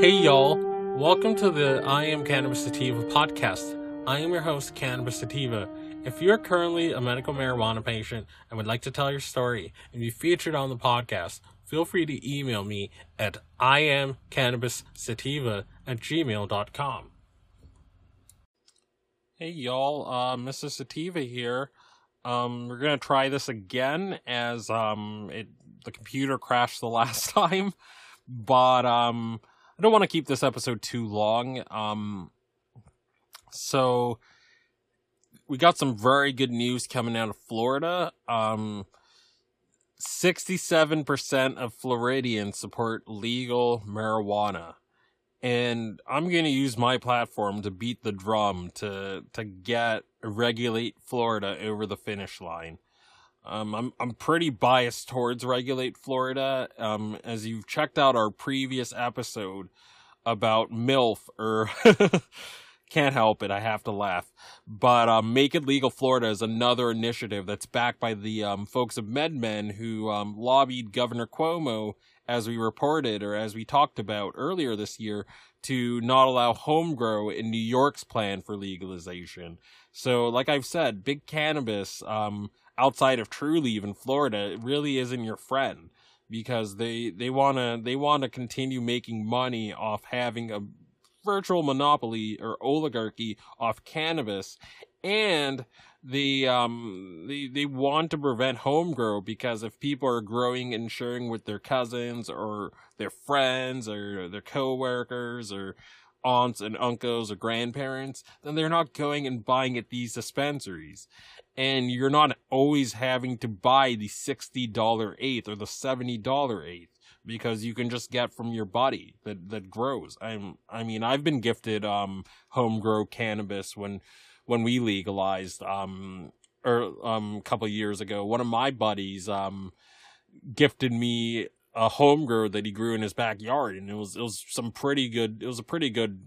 Hey, y'all. Welcome to the I Am Cannabis Sativa podcast. I am your host, Cannabis Sativa. If you're currently a medical marijuana patient and would like to tell your story and be featured on the podcast, feel free to email me at iamcannabissativa at gmail.com. Hey, y'all. Uh, Mr. Sativa here. Um, we're gonna try this again as um, it the computer crashed the last time, but um I don't want to keep this episode too long. Um, so we got some very good news coming out of Florida. Um, 67% of Floridians support legal marijuana. And I'm going to use my platform to beat the drum to, to get regulate Florida over the finish line. Um, I'm I'm pretty biased towards regulate Florida. Um, as you've checked out our previous episode about MILF, or can't help it, I have to laugh. But um, Make It Legal Florida is another initiative that's backed by the um, folks of MedMen who um, lobbied Governor Cuomo, as we reported or as we talked about earlier this year, to not allow home grow in New York's plan for legalization. So, like I've said, big cannabis. Um, outside of Trulieve in Florida it really isn't your friend because they they want to they want to continue making money off having a virtual monopoly or oligarchy off cannabis. And the um they they want to prevent home grow because if people are growing and sharing with their cousins or their friends or their coworkers or aunts and uncles or grandparents, then they're not going and buying at these dispensaries. And you're not always having to buy the $60 eighth or the $70 eighth because you can just get from your body that that grows. I'm I mean I've been gifted um home grow cannabis when when we legalized um or er, um a couple years ago. One of my buddies um gifted me a home grow that he grew in his backyard and it was it was some pretty good it was a pretty good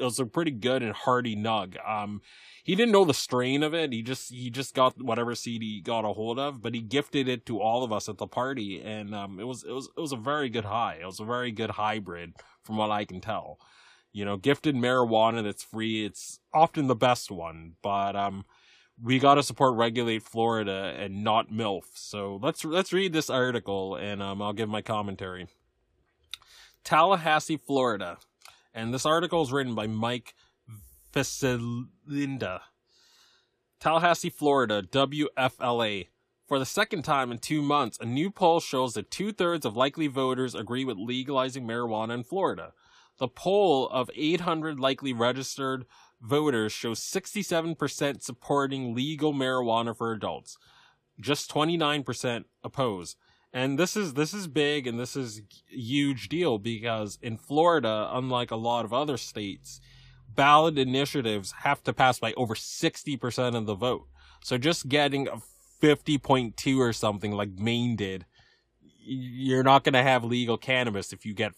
it was a pretty good and hearty nug. Um he didn't know the strain of it. He just he just got whatever seed he got a hold of, but he gifted it to all of us at the party, and um, it was it was it was a very good high. It was a very good hybrid, from what I can tell. You know, gifted marijuana that's free. It's often the best one, but um, we got to support regulate Florida and not MILF. So let's let's read this article, and um, I'll give my commentary. Tallahassee, Florida, and this article is written by Mike Vasilinda. Tallahassee, Florida, WFLA. For the second time in two months, a new poll shows that two thirds of likely voters agree with legalizing marijuana in Florida. The poll of 800 likely registered voters shows 67% supporting legal marijuana for adults. Just 29% oppose. And this is this is big and this is huge deal because in Florida, unlike a lot of other states, ballot initiatives have to pass by over 60% of the vote. So just getting a 50.2 or something like Maine did, you're not going to have legal cannabis if you get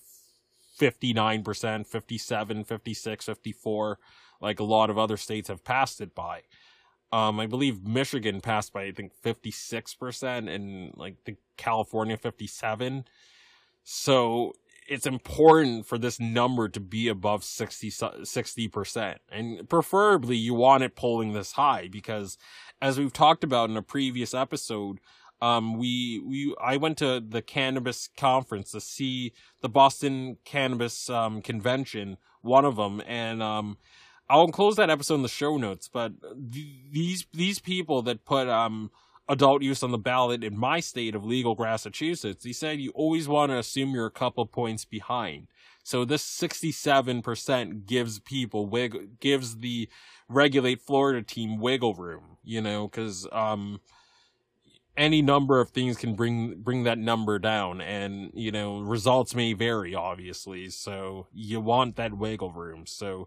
59%, 57, 56, 54, like a lot of other states have passed it by. Um, I believe Michigan passed by, I think, 56% and like the California 57. So it's important for this number to be above 60 percent and preferably you want it pulling this high because as we've talked about in a previous episode um, we we I went to the cannabis conference to see the Boston Cannabis um, convention, one of them, and um, I'll enclose that episode in the show notes. But th- these these people that put um adult use on the ballot in my state of legal Grassachusetts, he said you always want to assume you're a couple points behind. So this 67% gives people wig gives the regulate Florida team wiggle room, you know, cuz um any number of things can bring bring that number down and you know results may vary obviously so you want that wiggle room so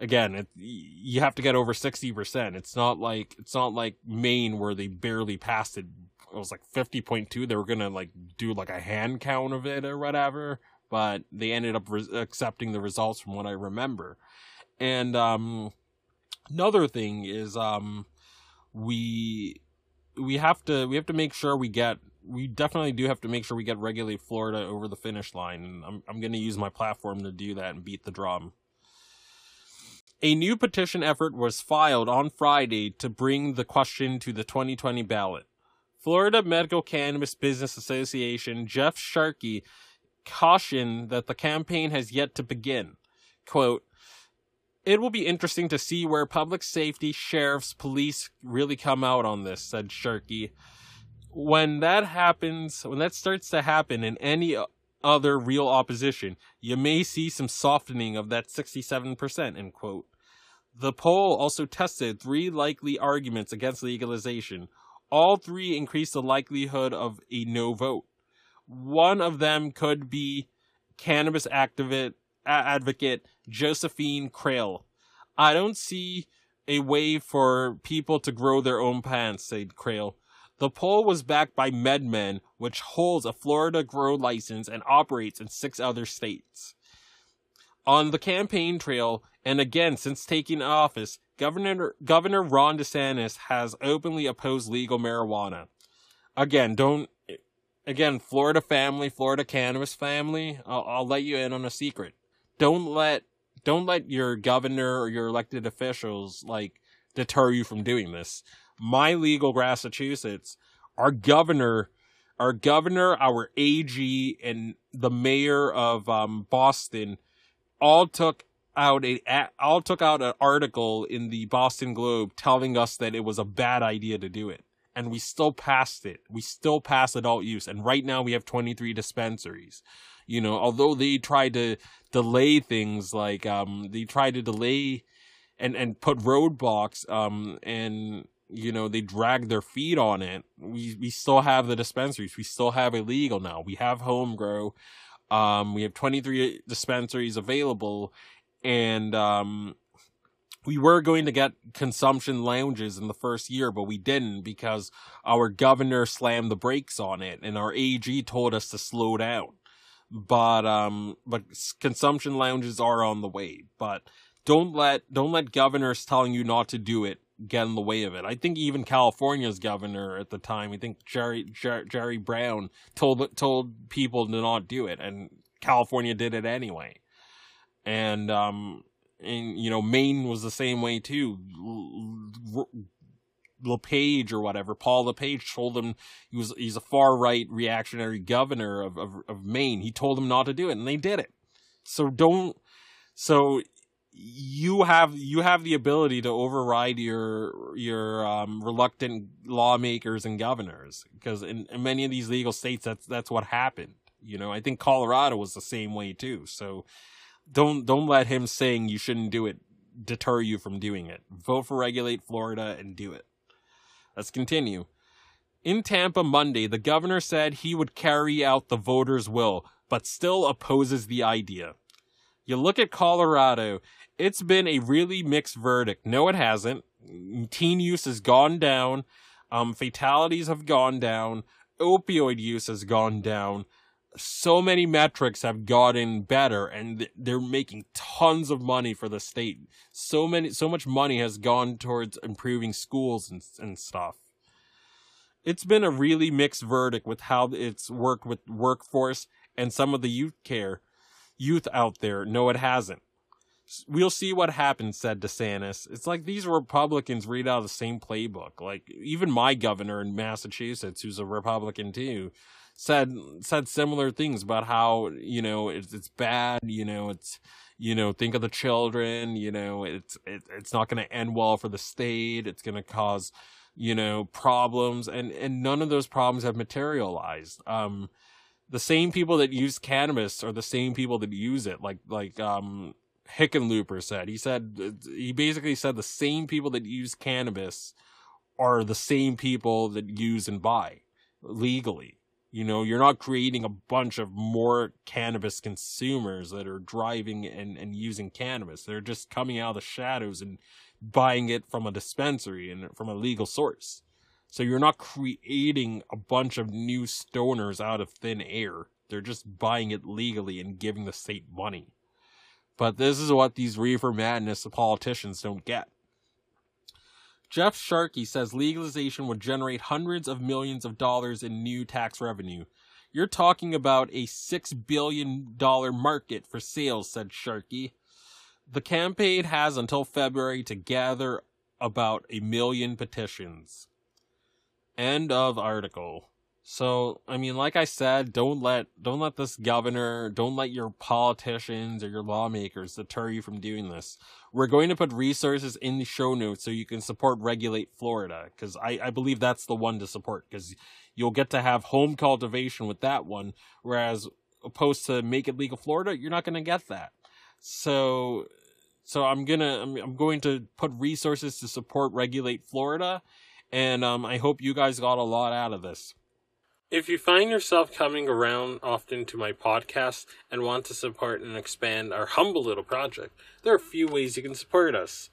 again, it, you have to get over 60%. It's not like, it's not like Maine where they barely passed it. It was like 50.2. They were to like do like a hand count of it or whatever, but they ended up re- accepting the results from what I remember. And, um, another thing is, um, we, we have to, we have to make sure we get we definitely do have to make sure we get regulate Florida over the finish line. And I'm I'm going to use my platform to do that and beat the drum. A new petition effort was filed on Friday to bring the question to the 2020 ballot. Florida Medical Cannabis Business Association Jeff Sharkey cautioned that the campaign has yet to begin. Quote, it will be interesting to see where public safety, sheriffs, police really come out on this, said Sharkey. When that happens, when that starts to happen in any other real opposition, you may see some softening of that 67%, end quote. The poll also tested three likely arguments against legalization. All three increased the likelihood of a no vote. One of them could be cannabis activist, advocate Josephine Crail. I don't see a way for people to grow their own plants, said Crail. The poll was backed by MedMen, which holds a Florida grow license and operates in six other states. On the campaign trail, and again since taking office, Governor Governor Ron DeSantis has openly opposed legal marijuana. Again, don't again, Florida family, Florida cannabis family, I'll, I'll let you in on a secret. Don't let don't let your governor or your elected officials like deter you from doing this. My legal Grassachusetts, our governor, our governor, our AG, and the mayor of um, Boston all took out a all took out an article in the Boston Globe telling us that it was a bad idea to do it and we still passed it. We still passed adult use. And right now we have 23 dispensaries. You know, although they tried to delay things like, um, they tried to delay and, and put roadblocks, um, and, you know, they dragged their feet on it. We, we still have the dispensaries. We still have illegal now. We have home grow. Um, we have 23 dispensaries available and, um, we were going to get consumption lounges in the first year, but we didn't because our governor slammed the brakes on it and our AG told us to slow down. But, um, but consumption lounges are on the way, but don't let, don't let governors telling you not to do it get in the way of it. I think even California's governor at the time, I think Jerry, Jer- Jerry Brown told, told people to not do it and California did it anyway. And, um, and you know Maine was the same way too. LePage or whatever, Paul LePage told him he was he's a far right reactionary governor of, of of Maine. He told them not to do it, and they did it. So don't. So you have you have the ability to override your your um, reluctant lawmakers and governors because in, in many of these legal states that's that's what happened. You know, I think Colorado was the same way too. So don't don't let him saying you shouldn't do it deter you from doing it. Vote for regulate Florida and do it. Let's continue. In Tampa Monday, the governor said he would carry out the voters' will, but still opposes the idea. You look at Colorado, it's been a really mixed verdict. No, it hasn't. Teen use has gone down. Um, fatalities have gone down. Opioid use has gone down so many metrics have gotten better and they're making tons of money for the state. So many, so much money has gone towards improving schools and, and stuff. It's been a really mixed verdict with how it's worked with workforce and some of the youth care, youth out there. No, it hasn't. We'll see what happens, said DeSantis. It's like these Republicans read out the same playbook. Like even my governor in Massachusetts, who's a Republican too, said said similar things about how you know it's it's bad you know it's you know think of the children you know it's it, it's not going to end well for the state it's going to cause you know problems and and none of those problems have materialized um the same people that use cannabis are the same people that use it like like um Hickenlooper said he said he basically said the same people that use cannabis are the same people that use and buy legally you know, you're not creating a bunch of more cannabis consumers that are driving and, and using cannabis. They're just coming out of the shadows and buying it from a dispensary and from a legal source. So you're not creating a bunch of new stoners out of thin air. They're just buying it legally and giving the state money. But this is what these reefer madness politicians don't get. Jeff Sharkey says legalization would generate hundreds of millions of dollars in new tax revenue. You're talking about a $6 billion market for sales, said Sharkey. The campaign has until February to gather about a million petitions. End of article. So, I mean, like I said, don't let don't let this governor, don't let your politicians or your lawmakers deter you from doing this. We're going to put resources in the show notes so you can support Regulate Florida because I, I believe that's the one to support because you'll get to have home cultivation with that one, whereas opposed to Make It Legal Florida, you're not going to get that. So, so I'm gonna I'm, I'm going to put resources to support Regulate Florida, and um, I hope you guys got a lot out of this. If you find yourself coming around often to my podcast and want to support and expand our humble little project, there are a few ways you can support us.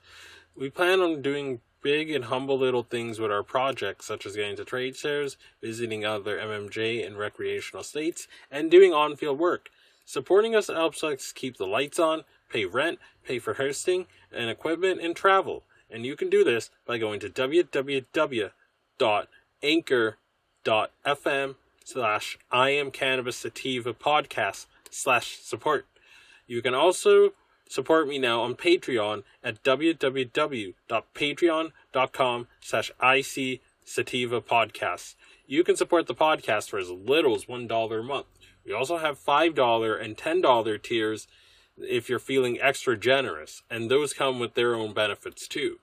We plan on doing big and humble little things with our project, such as getting to trade shows, visiting other MMJ and recreational states, and doing on field work. Supporting us helps us keep the lights on, pay rent, pay for hosting and equipment, and travel. And you can do this by going to www.anchor.com fm slash I am cannabis sativa podcast slash support. You can also support me now on Patreon at www.patreon.com slash IC sativa podcast. You can support the podcast for as little as $1 a month. We also have $5 and $10 tiers if you're feeling extra generous, and those come with their own benefits too.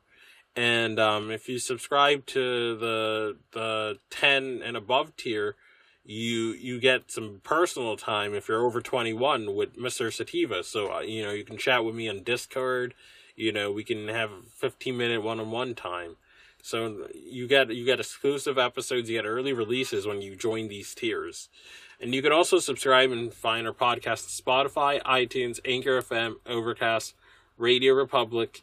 And um, if you subscribe to the the ten and above tier, you you get some personal time if you're over 21 with Mr. Sativa. So uh, you know you can chat with me on Discord. You know we can have 15 minute one on one time. So you get you get exclusive episodes, you get early releases when you join these tiers. And you can also subscribe and find our podcast Spotify, iTunes, Anchor FM, Overcast, Radio Public,